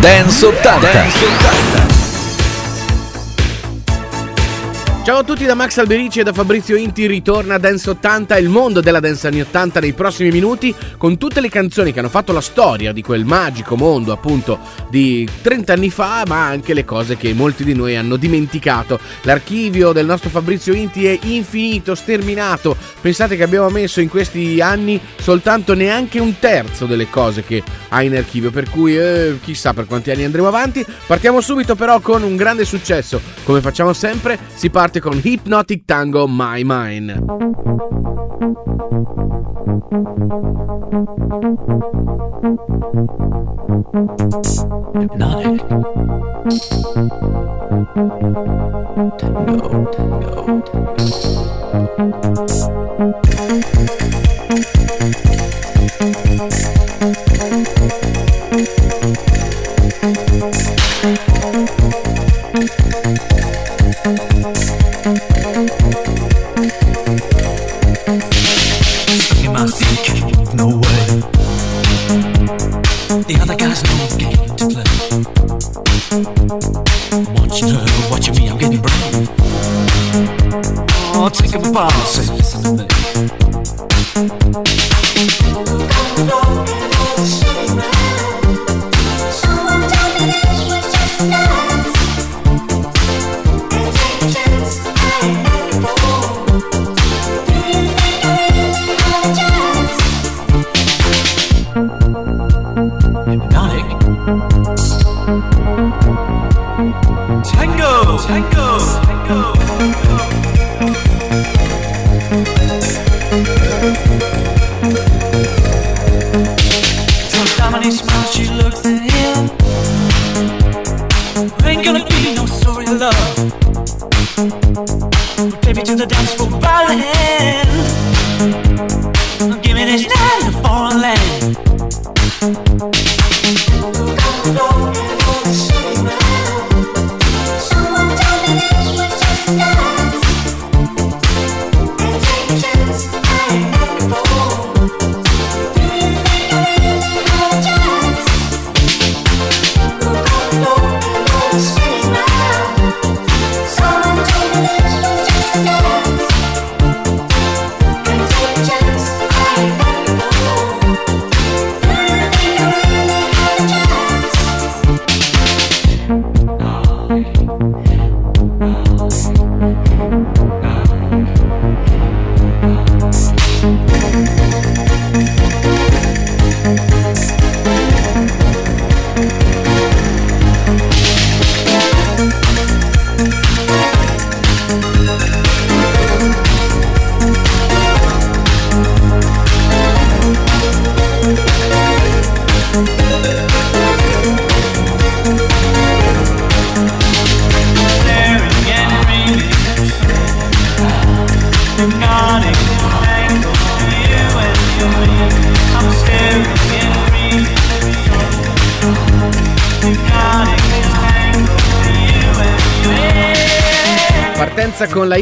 Dance 80. Dance 80. Ciao a tutti da Max Alberici e da Fabrizio Inti, ritorna Dance 80, il mondo della Dance anni 80 nei prossimi minuti con tutte le canzoni che hanno fatto la storia di quel magico mondo appunto di 30 anni fa, ma anche le cose che molti di noi hanno dimenticato. L'archivio del nostro Fabrizio Inti è infinito, sterminato. Pensate che abbiamo messo in questi anni soltanto neanche un terzo delle cose che ha in archivio, per cui eh, chissà per quanti anni andremo avanti. Partiamo subito però con un grande successo, come facciamo sempre, si parte parte con Hypnotic Tango My Mine. Hypnotic. Tango, tango, the other guys know the game to play. Want you to watch me, I'm getting brave. Oh, take a boss.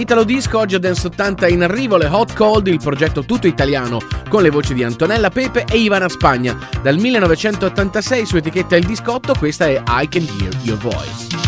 Italo Disco, oggi a Dance 80 in arrivo le Hot Cold, il progetto tutto italiano con le voci di Antonella Pepe e Ivana Spagna. Dal 1986 su etichetta Il Discotto, questa è I Can Hear Your Voice.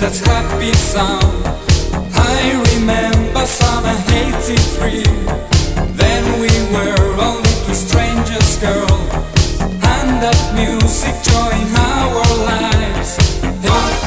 That happy sound. I remember summer '83. Then we were only two strangers, girl, and that music joined our lives. Hey.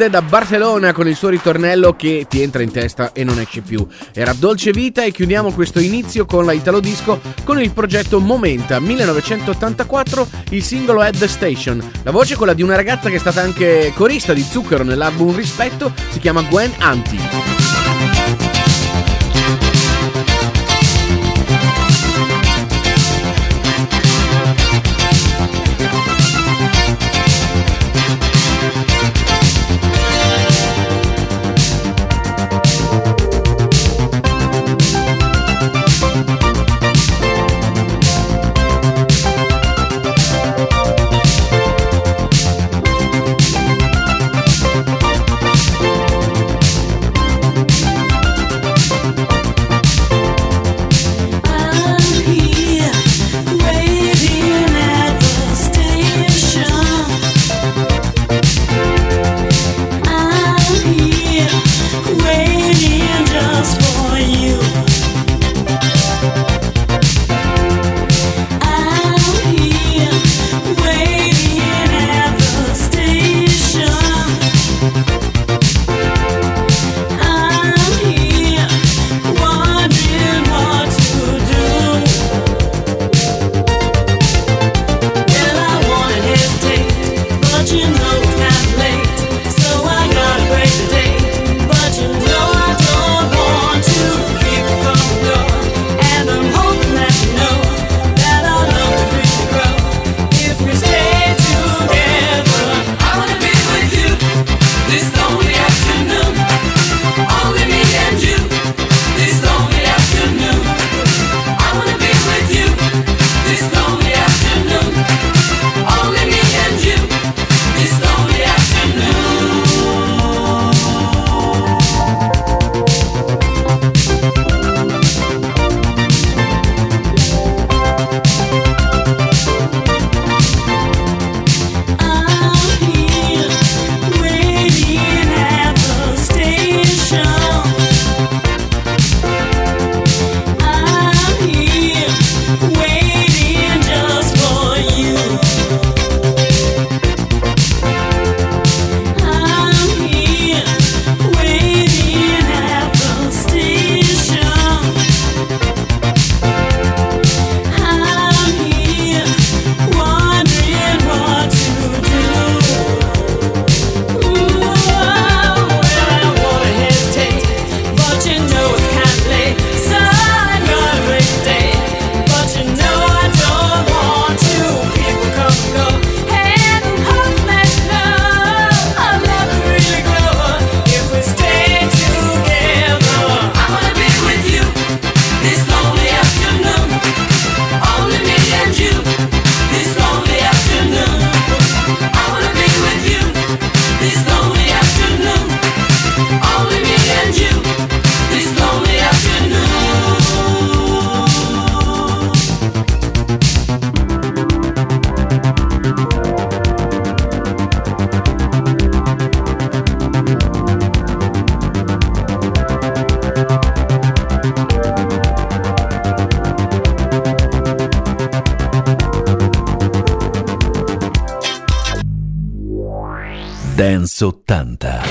Conde da Barcellona con il suo ritornello che ti entra in testa e non esce più. Era Dolce Vita e chiudiamo questo inizio con la Italo Disco con il progetto Momenta 1984, il singolo Head Station. La voce è quella di una ragazza che è stata anche corista di Zucchero nell'album Rispetto, si chiama Gwen Anti. 80.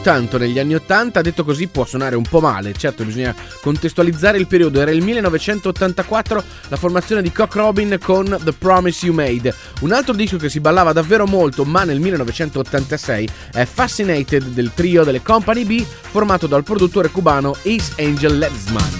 Davvero tanto negli anni 80, detto così può suonare un po' male, certo bisogna contestualizzare il periodo, era il 1984 la formazione di Cock Robin con The Promise You Made. Un altro disco che si ballava davvero molto, ma nel 1986 è Fascinated del trio delle Company B formato dal produttore cubano Ace Angel Ledsman.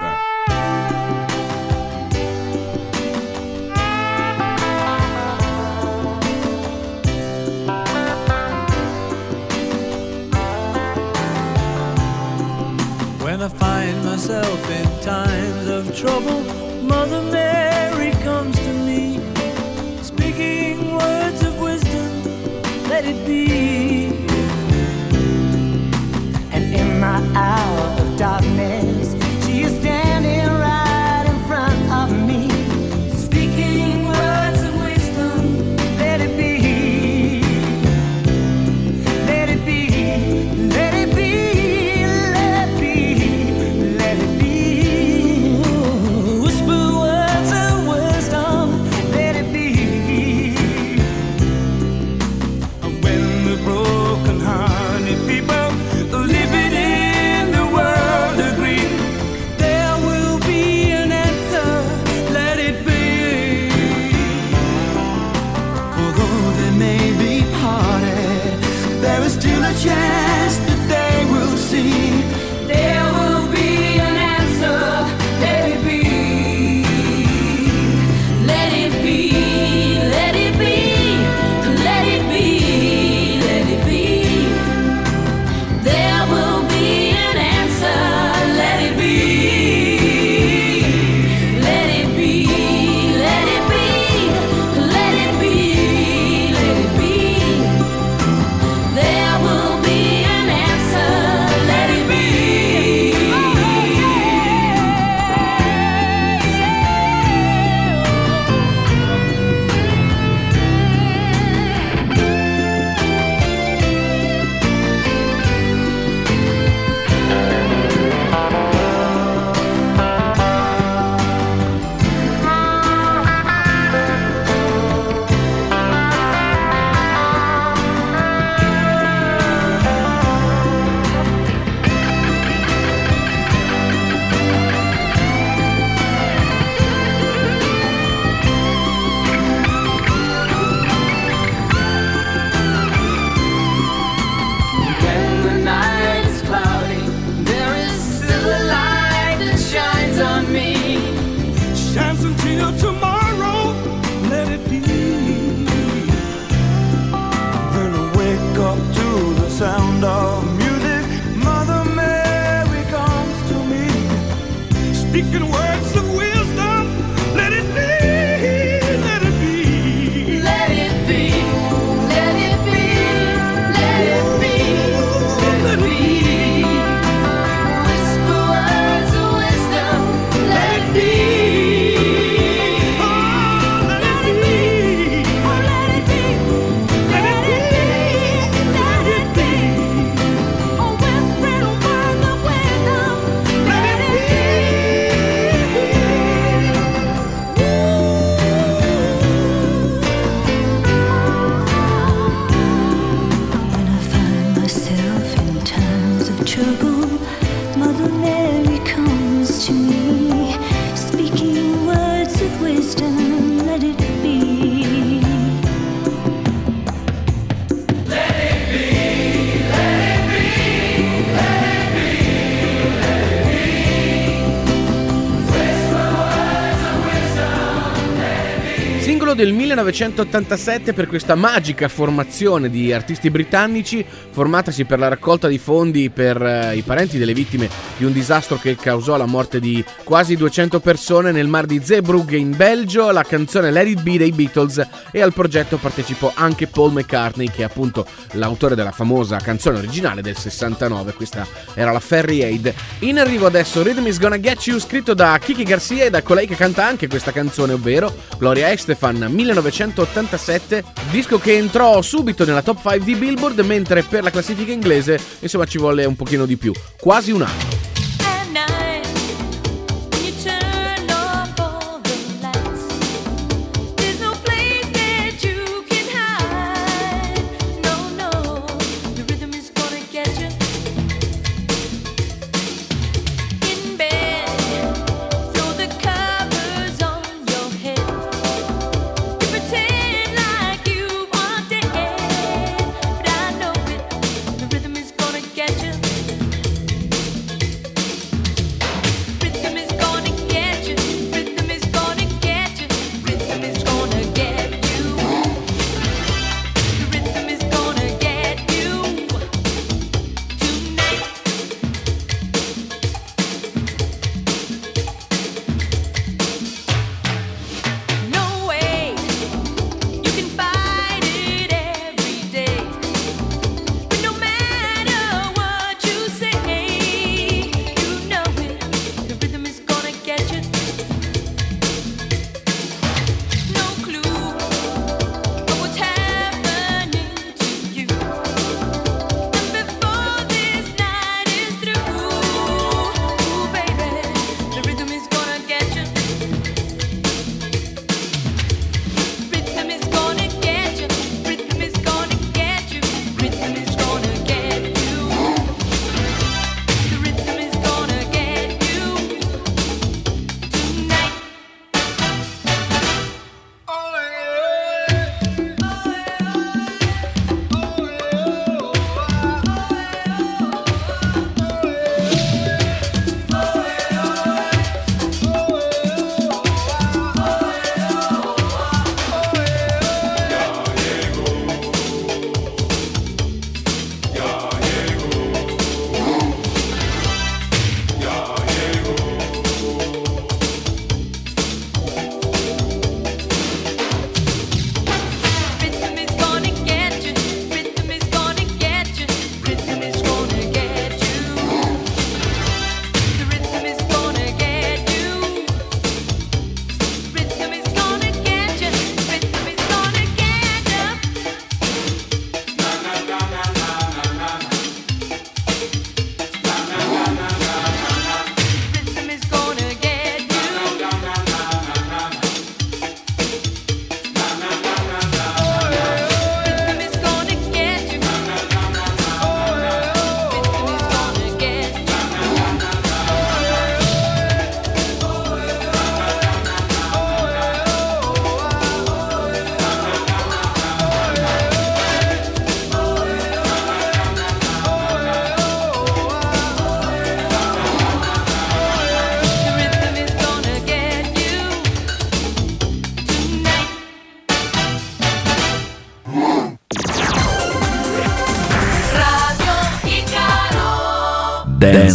del 1987 per questa magica formazione di artisti britannici formatasi per la raccolta di fondi per eh, i parenti delle vittime di un disastro che causò la morte di quasi 200 persone nel mar di Zeebrugge in Belgio, la canzone Let It Be dei Beatles e al progetto partecipò anche Paul McCartney che è appunto l'autore della famosa canzone originale del 69, questa era la Ferry Aid. In arrivo adesso Rhythm is Gonna Get You scritto da Kiki Garcia e da colei che canta anche questa canzone, ovvero Gloria Estefan, 1987, disco che entrò subito nella top 5 di Billboard, mentre per la classifica inglese, insomma, ci volle un pochino di più, quasi un anno.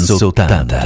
Sotanda.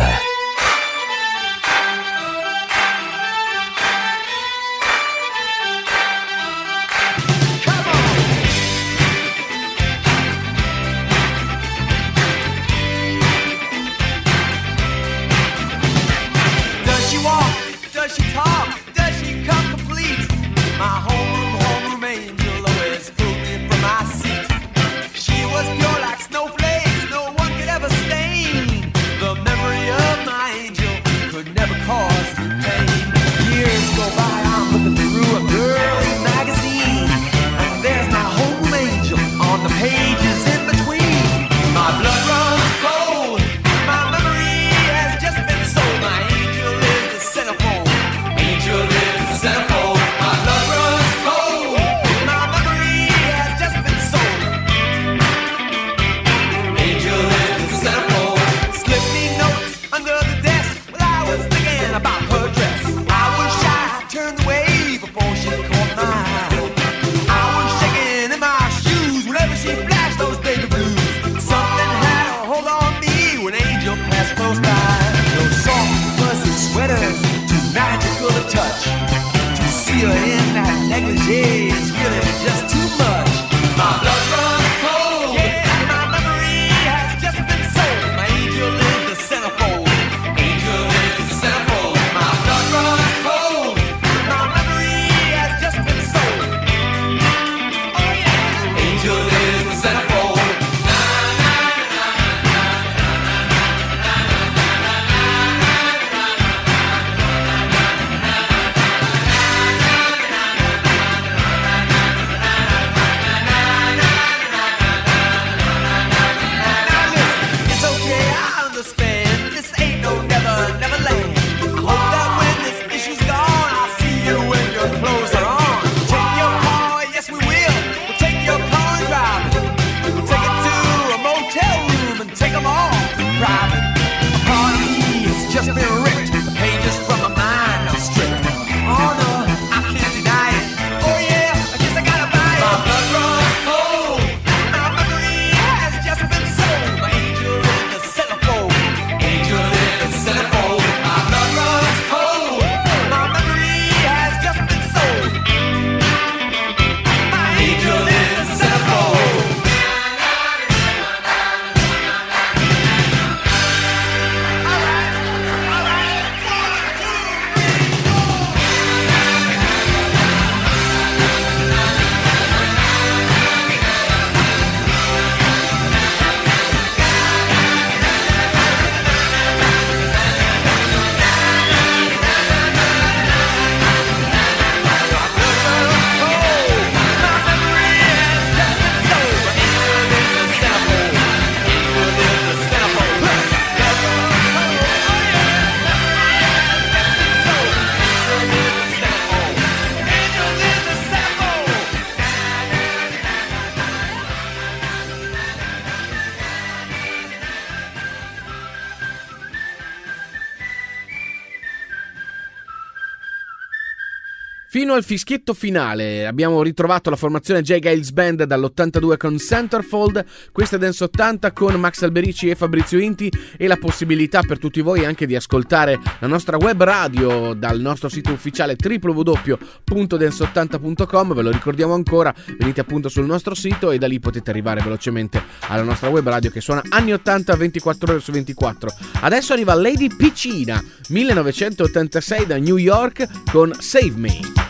Fino al fischietto finale abbiamo ritrovato la formazione J. Giles Band dall'82 con Centerfold, questa è Dance 80 con Max Alberici e Fabrizio Inti e la possibilità per tutti voi anche di ascoltare la nostra web radio dal nostro sito ufficiale www.dance80.com, ve lo ricordiamo ancora, venite appunto sul nostro sito e da lì potete arrivare velocemente alla nostra web radio che suona anni 80 24 ore su 24. Adesso arriva Lady Piccina 1986 da New York con Save Me.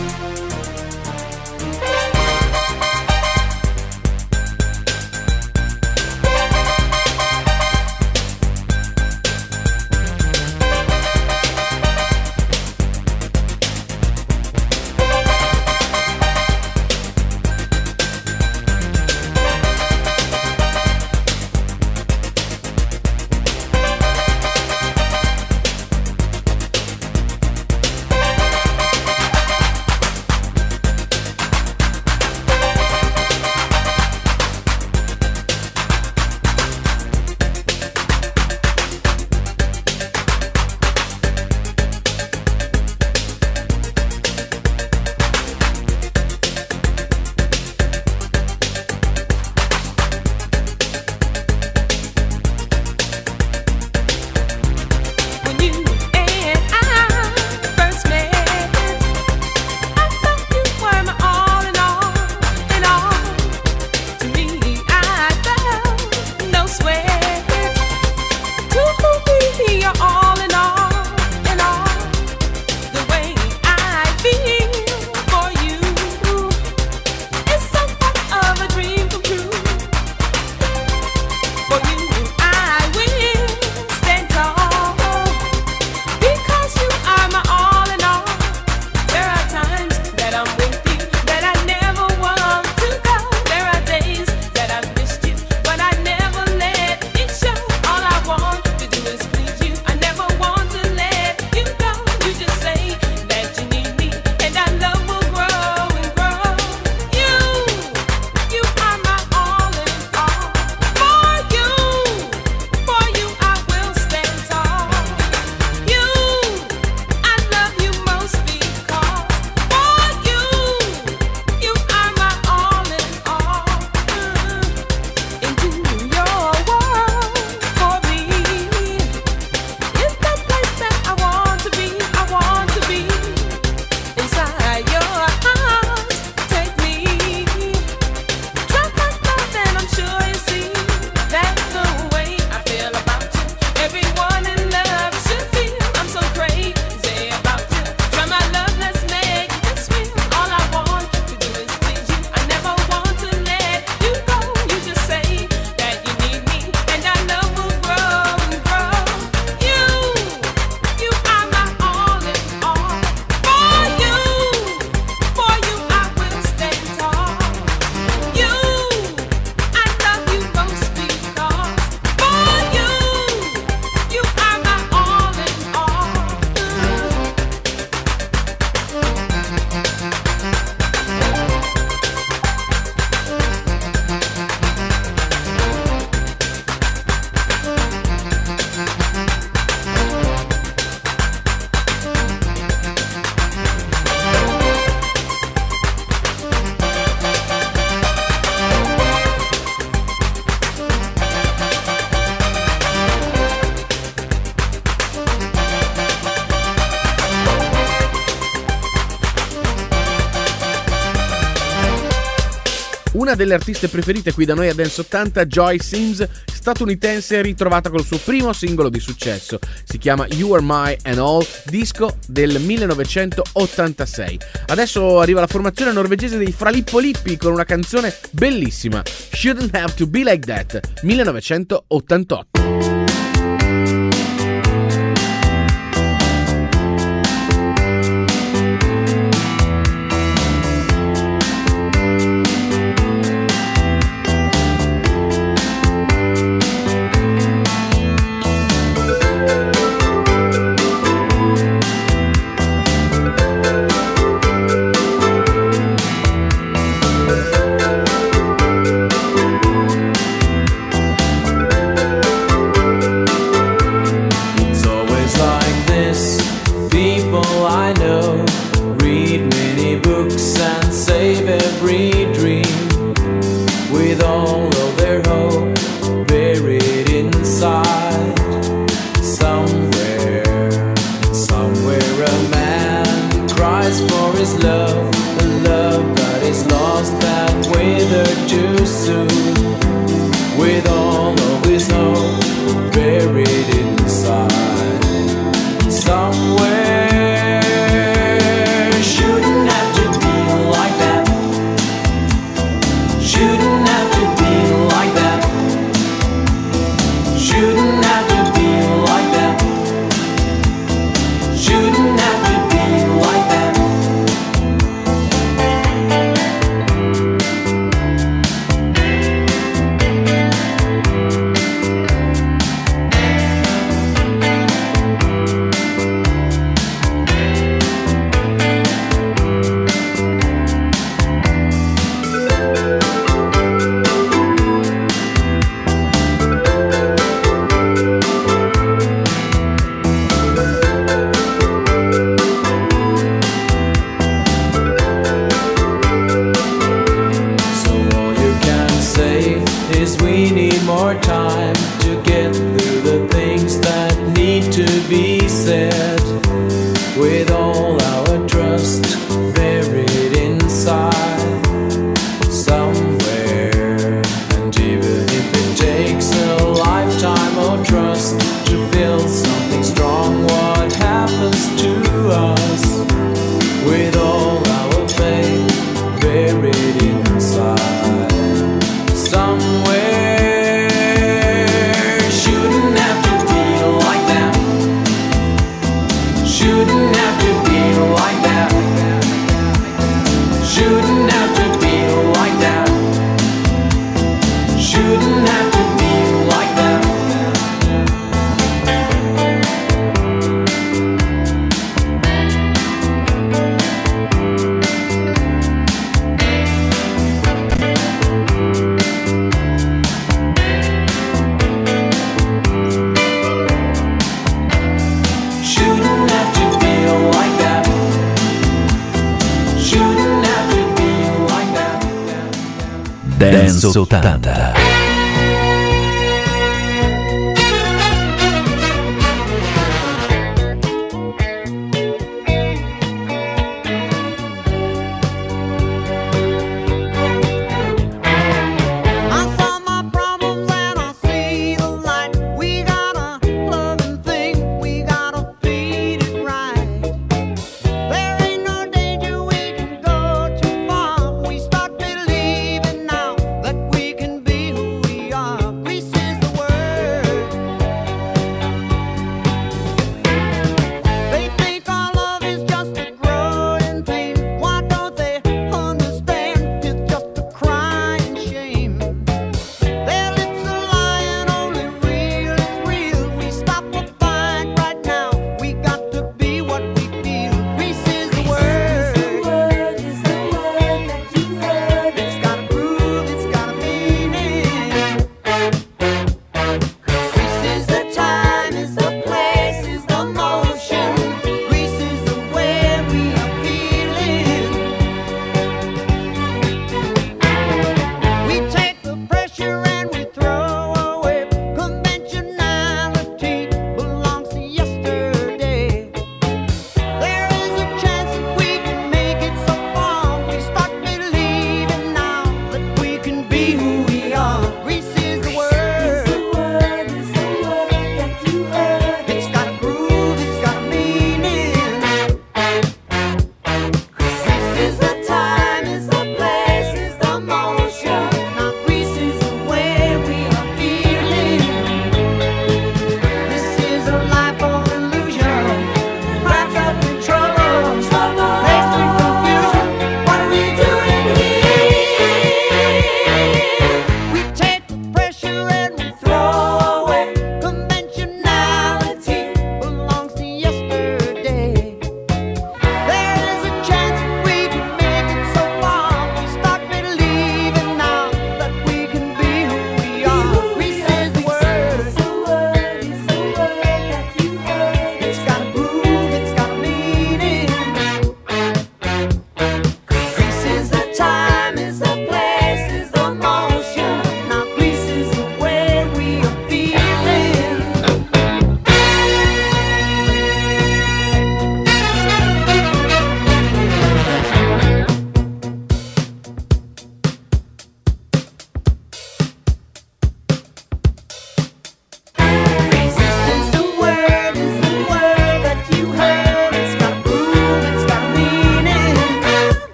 Una delle artiste preferite qui da noi a Dance 80, Joy Sims, statunitense ritrovata col suo primo singolo di successo. Si chiama You Are My and All, disco del 1986. Adesso arriva la formazione norvegese dei Fralippo Lippi con una canzone bellissima, Shouldn't Have to Be Like That, 1988. seu tanda.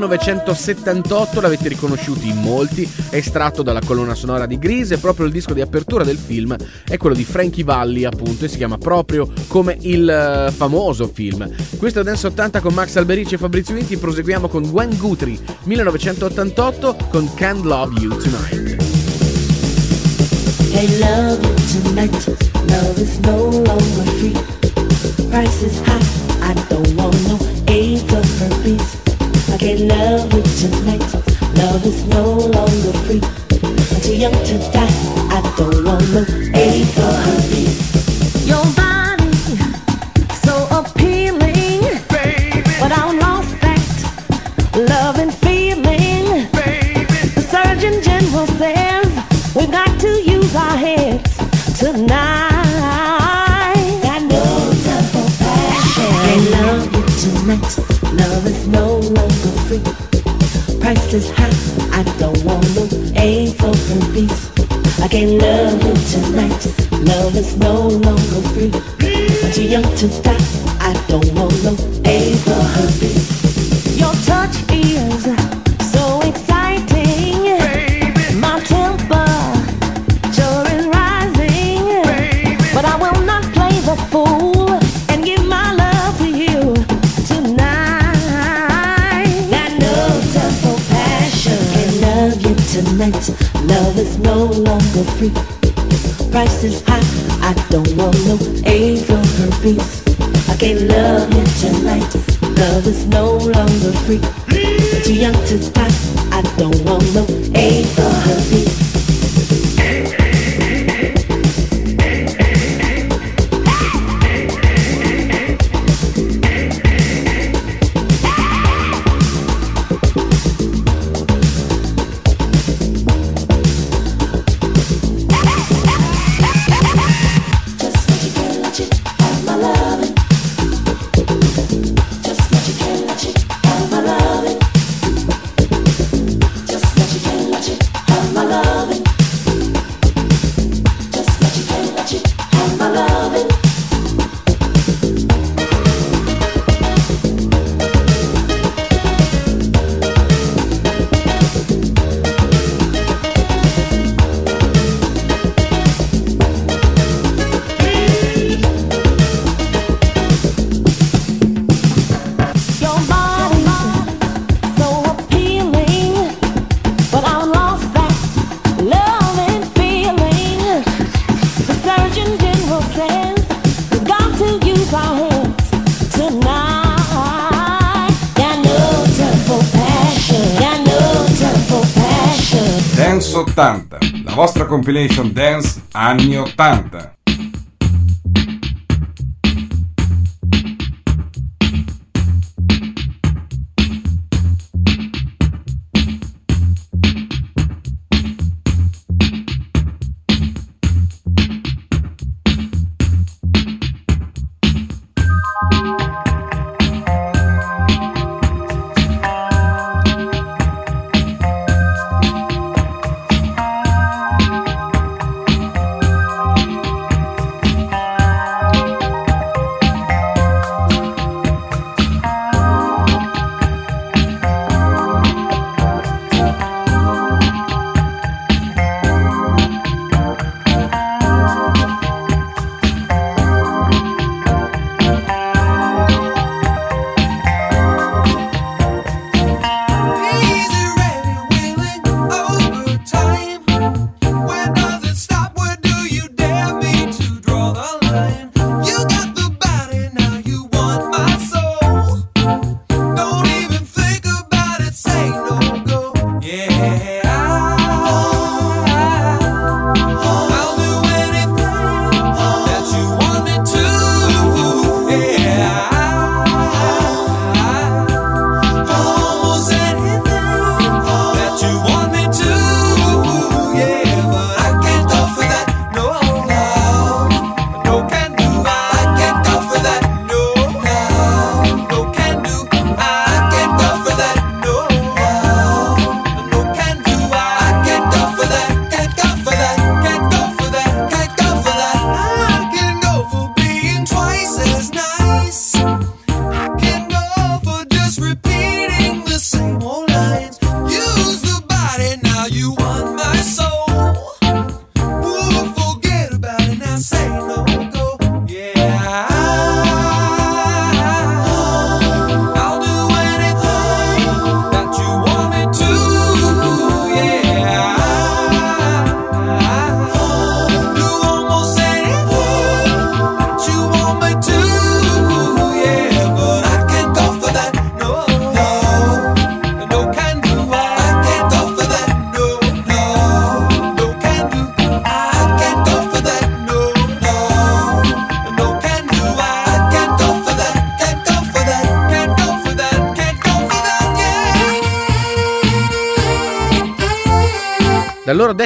1978, l'avete riconosciuto in molti, è estratto dalla colonna sonora di Grease e proprio il disco di apertura del film è quello di Frankie Valli, appunto, e si chiama proprio come il eh, famoso film. Questo è Dance 80 con Max Alberici e Fabrizio Vinti, proseguiamo con Gwen Guthrie, 1988 con Can't Love You Tonight. Hey, love you tonight. Love is no longer free. Price is high. I don't want no A for her piece. I can't love with tonight. Love is no longer free. I'm too young to die. I don't want no aid for her peace. Your body. can't love you tonight. Love is no longer free. Too young to die. love is no longer free. Too young to die. dance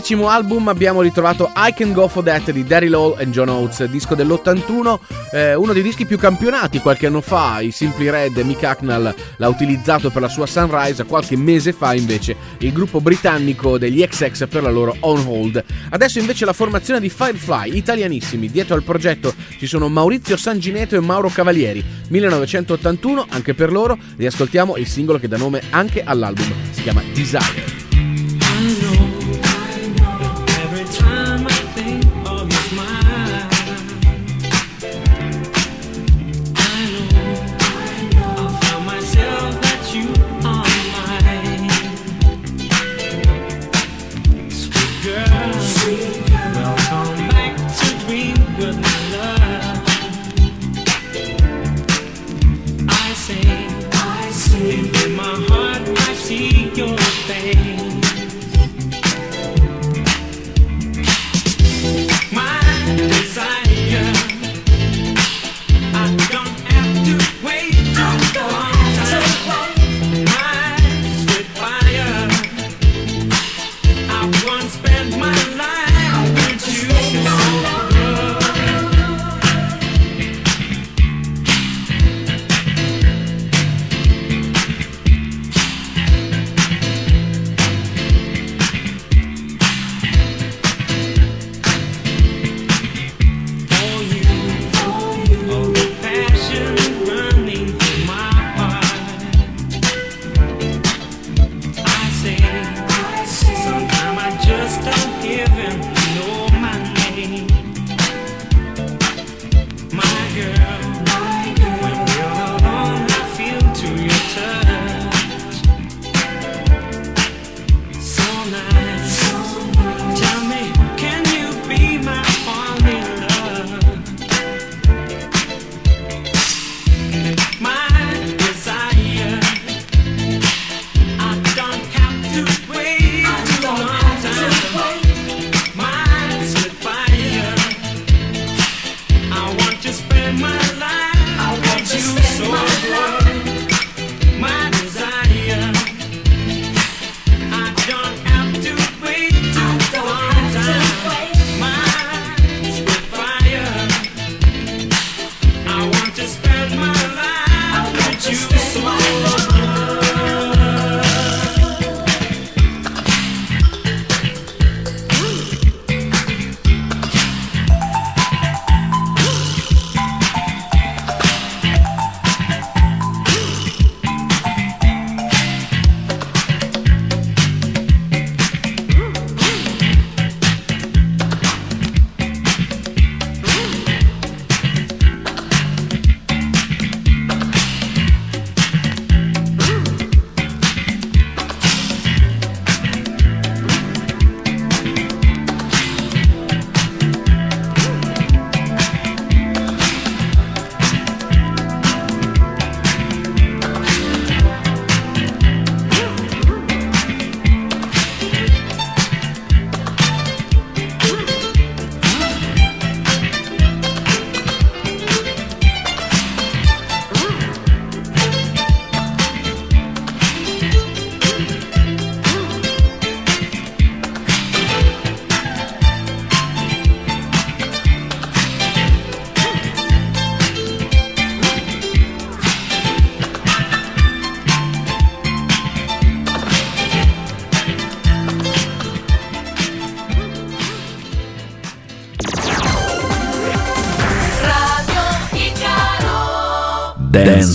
decimo album abbiamo ritrovato I Can Go For That di Daryl Hall e John Oates, disco dell'81, eh, uno dei dischi più campionati qualche anno fa. I Simply Red Mick Hacknell l'ha utilizzato per la sua Sunrise, qualche mese fa invece il gruppo britannico degli XX per la loro On Hold. Adesso invece la formazione di Firefly, italianissimi. Dietro al progetto ci sono Maurizio Sangineto e Mauro Cavalieri. 1981, anche per loro, riascoltiamo il singolo che dà nome anche all'album. Si chiama Desire.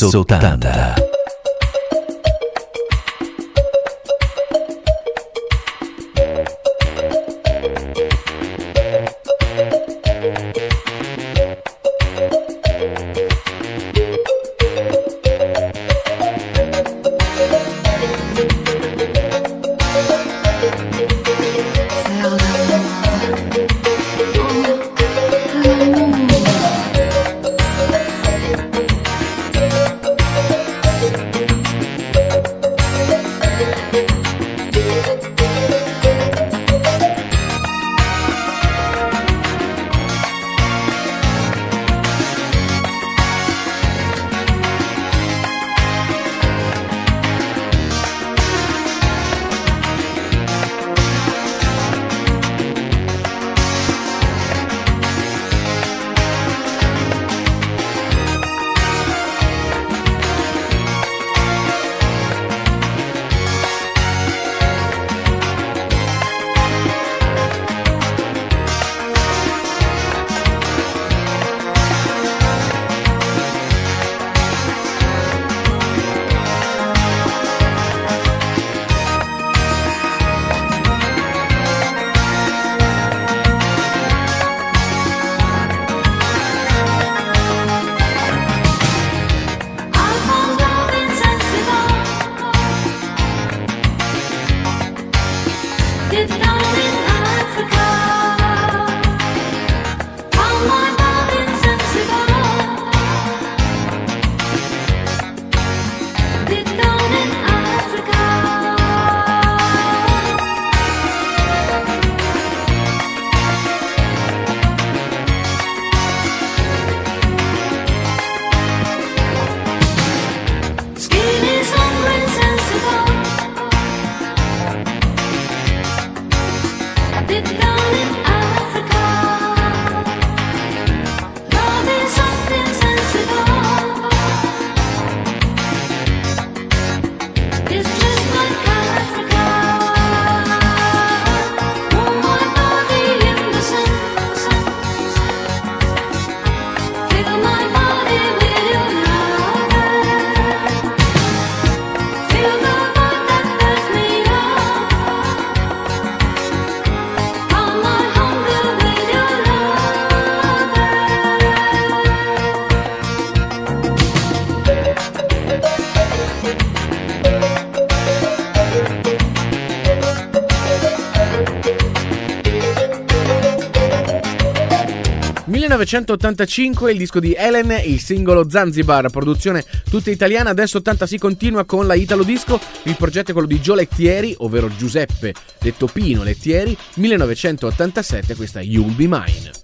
80. 1985 il disco di Helen il singolo Zanzibar, produzione tutta italiana. Adesso 80 si continua con la Italo Disco. Il progetto è quello di Gio Lettieri, ovvero Giuseppe detto Pino Lettieri. 1987, questa You'll Be Mine.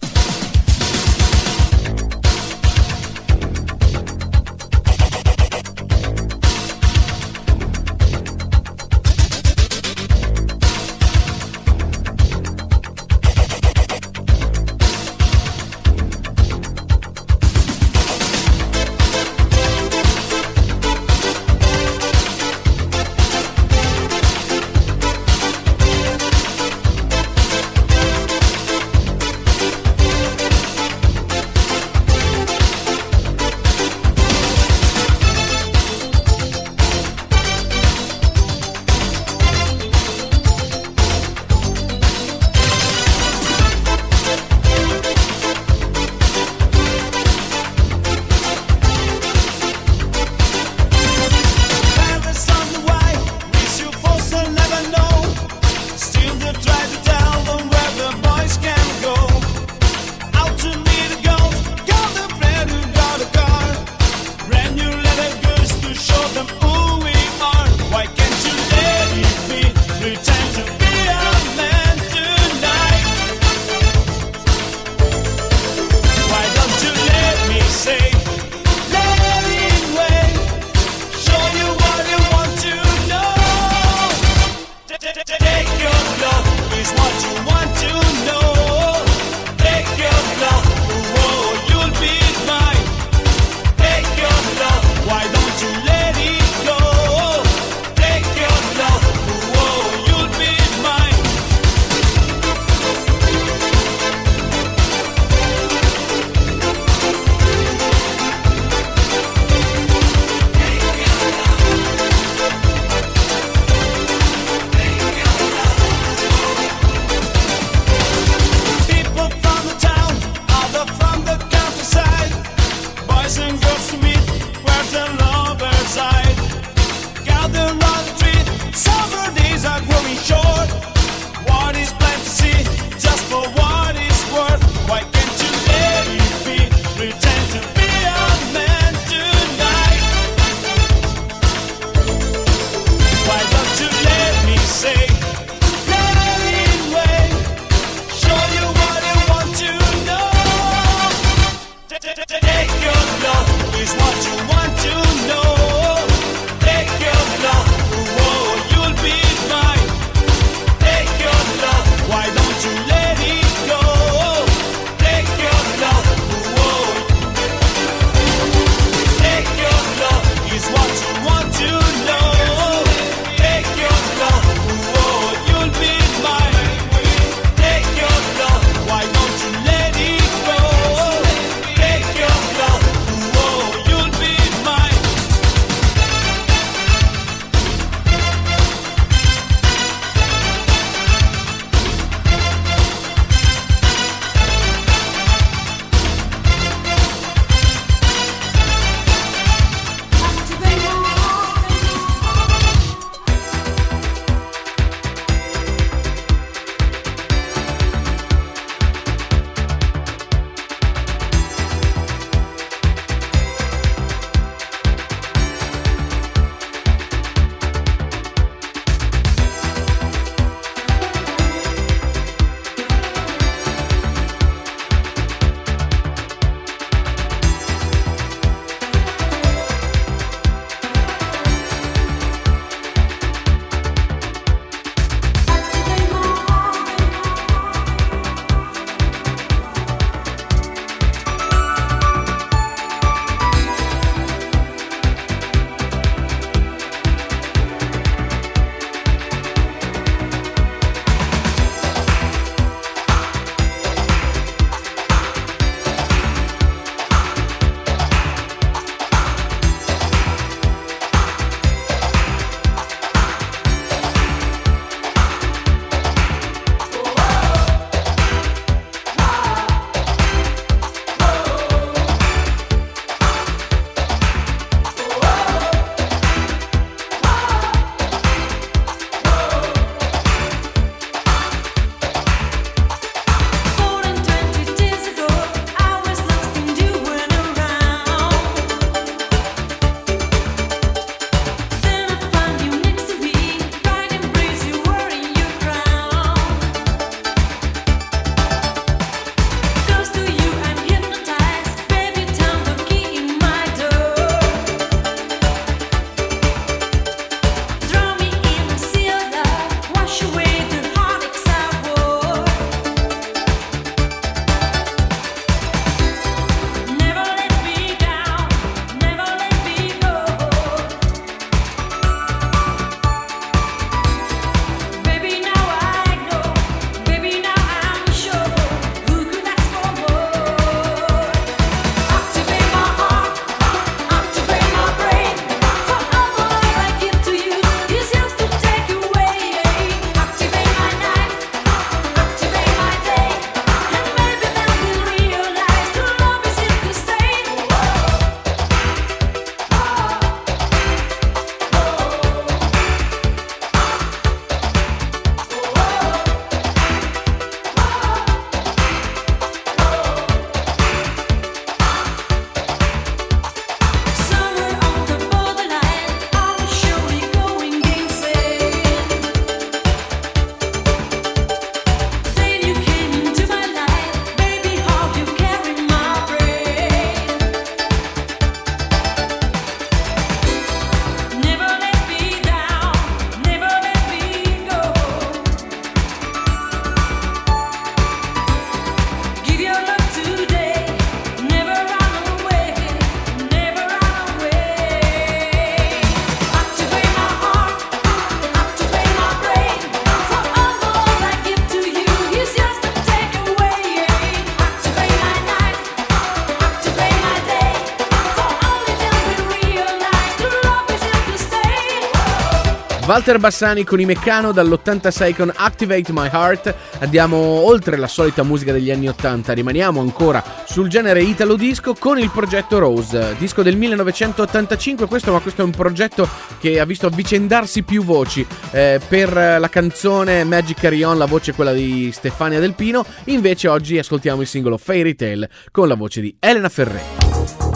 Walter Bassani con i Meccano dall'86 con Activate My Heart. Andiamo oltre la solita musica degli anni 80, rimaniamo ancora sul genere italo disco con il progetto Rose, disco del 1985. Questo, ma questo è un progetto che ha visto avvicendarsi più voci. Eh, per la canzone Magic Carry On, la voce è quella di Stefania Del Pino. Invece oggi ascoltiamo il singolo Fairy Tale con la voce di Elena Ferré.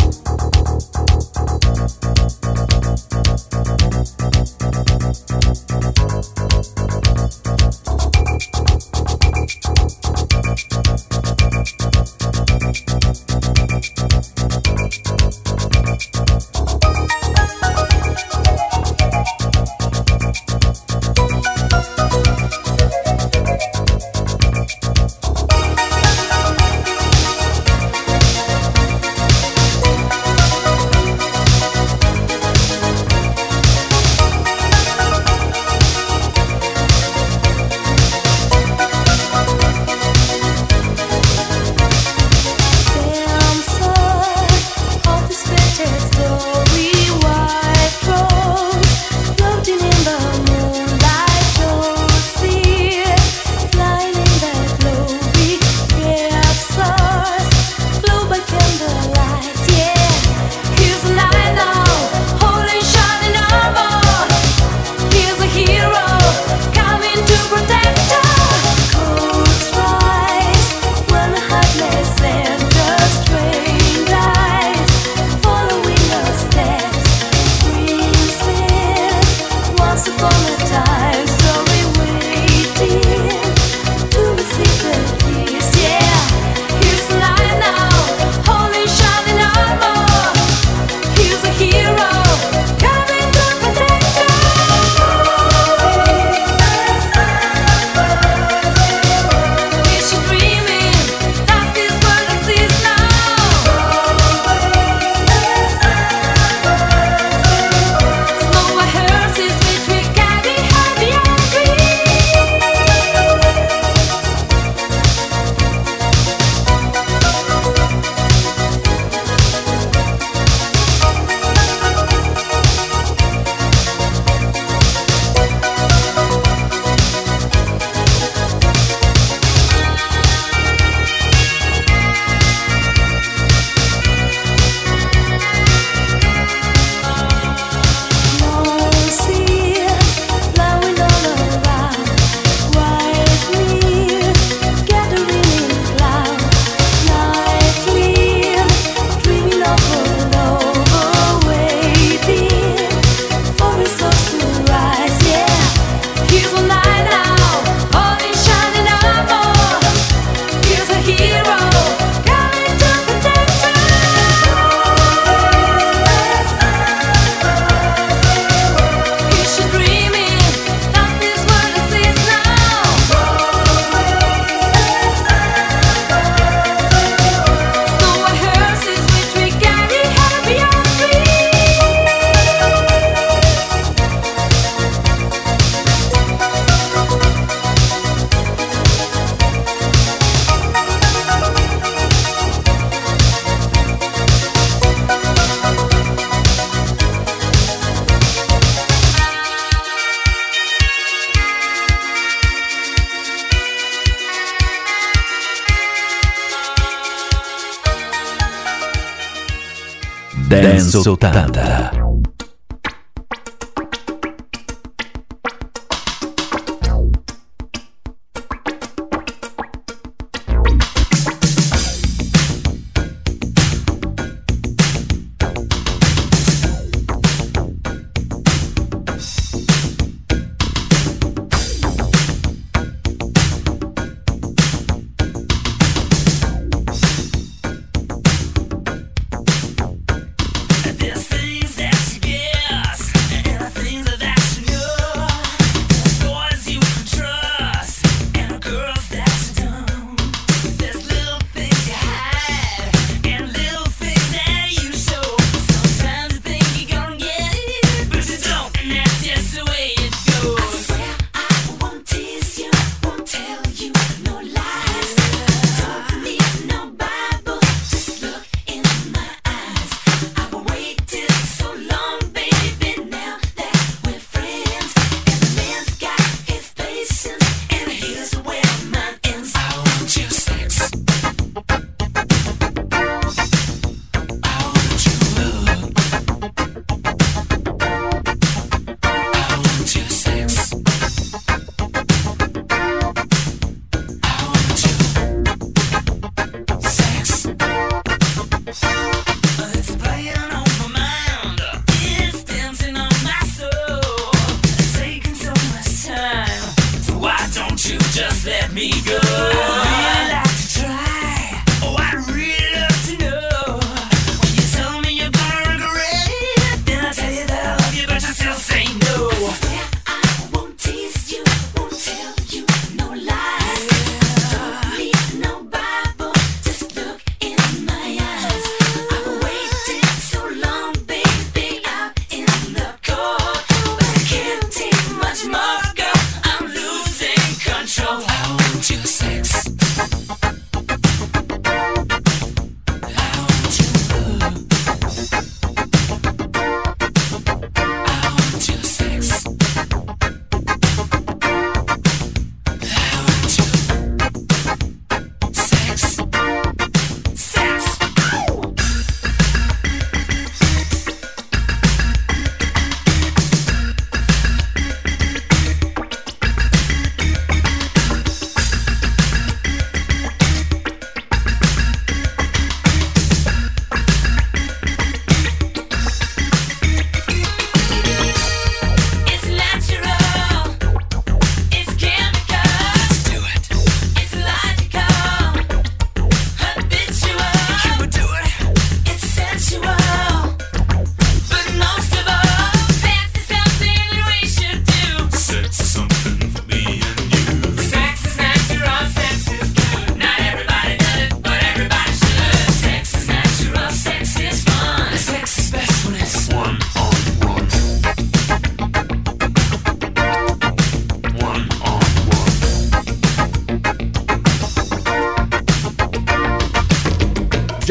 Dance 80. There's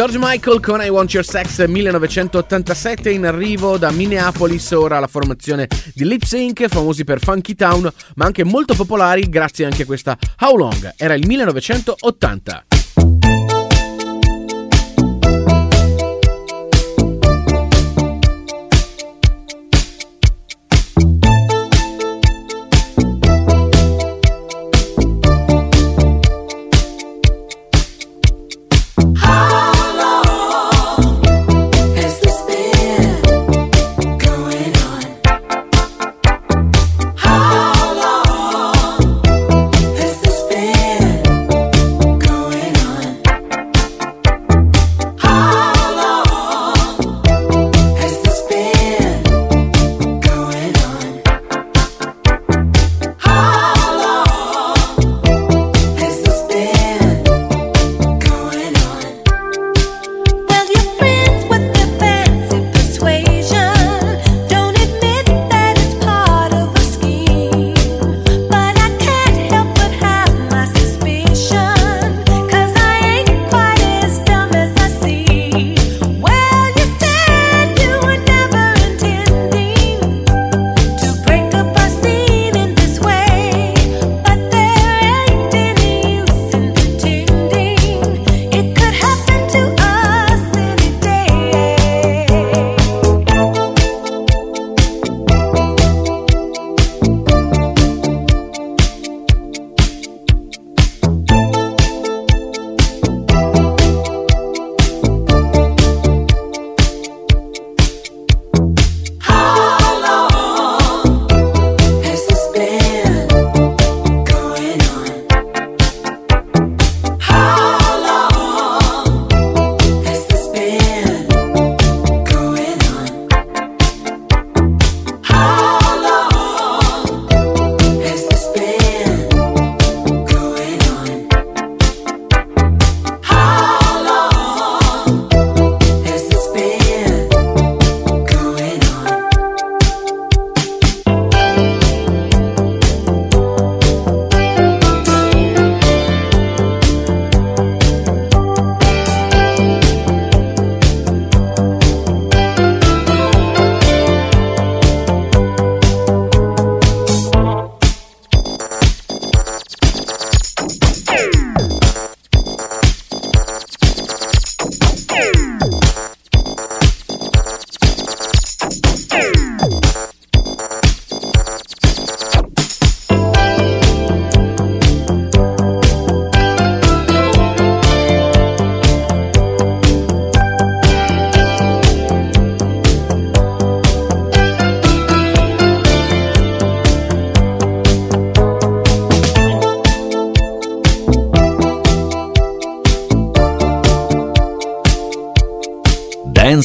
George Michael con I Want Your Sex 1987 in arrivo da Minneapolis, ora la formazione di Lip Sync, famosi per Funky Town, ma anche molto popolari grazie anche a questa How Long, era il 1980.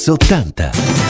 80.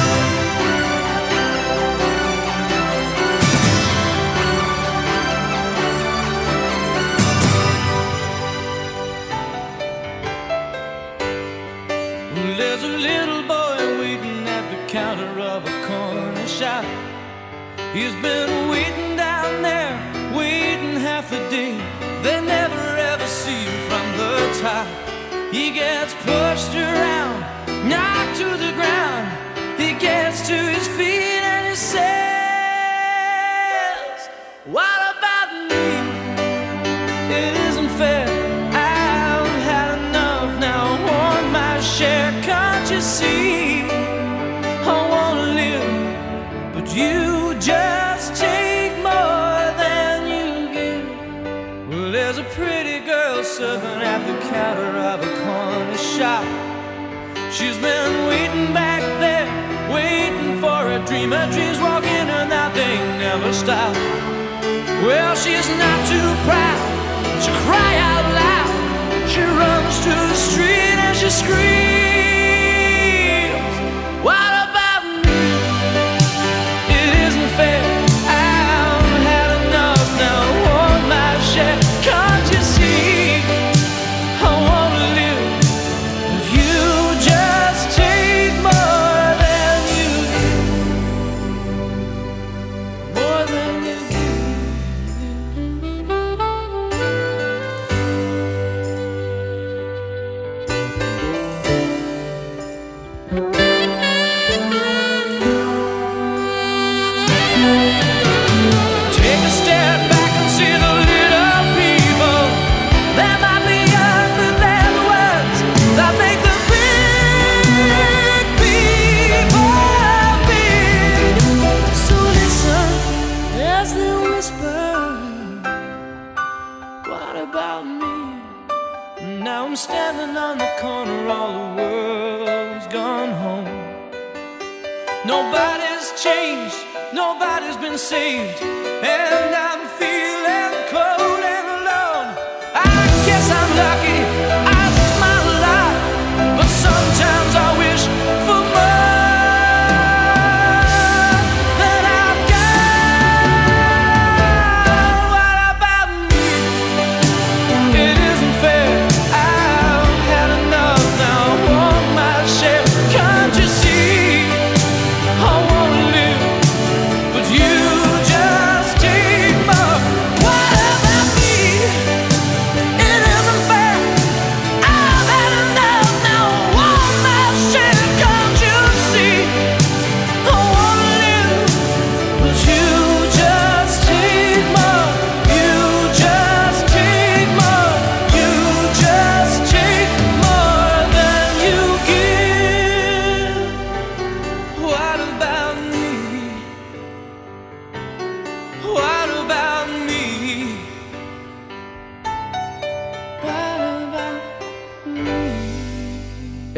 Saved, and I'm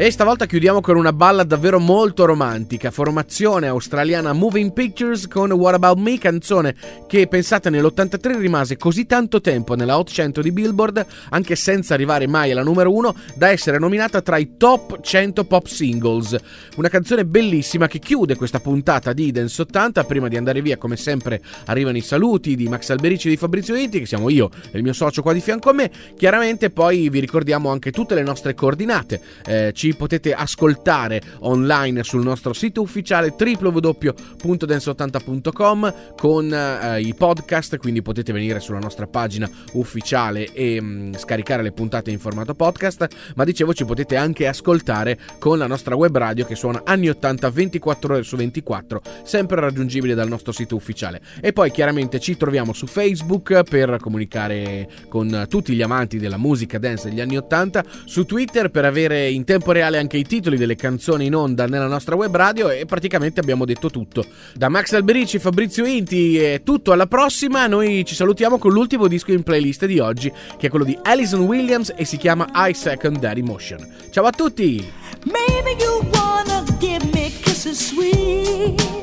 E stavolta chiudiamo con una balla davvero molto romantica, formazione australiana Moving Pictures con What About Me, canzone che pensate nell'83 rimase così tanto tempo nella Hot 100 di Billboard, anche senza arrivare mai alla numero 1, da essere nominata tra i top 100 pop singles. Una canzone bellissima che chiude questa puntata di Dance 80, prima di andare via come sempre arrivano i saluti di Max Alberici e di Fabrizio Inti, che siamo io e il mio socio qua di fianco a me, chiaramente poi vi ricordiamo anche tutte le nostre coordinate, Eh, ci potete ascoltare online sul nostro sito ufficiale www.dance80.com con eh, i podcast, quindi potete venire sulla nostra pagina ufficiale e mm, scaricare le puntate in formato podcast, ma dicevo ci potete anche ascoltare con la nostra web radio che suona anni 80 24 ore su 24, sempre raggiungibile dal nostro sito ufficiale. E poi chiaramente ci troviamo su Facebook per comunicare con tutti gli amanti della musica dance degli anni 80, su Twitter per avere in tempo reale reale anche i titoli delle canzoni in onda nella nostra web radio e praticamente abbiamo detto tutto. Da Max Alberici, Fabrizio Inti è tutto, alla prossima, noi ci salutiamo con l'ultimo disco in playlist di oggi che è quello di Alison Williams e si chiama I Secondary Motion. Ciao a tutti! Maybe you wanna give me kisses sweet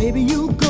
Maybe you go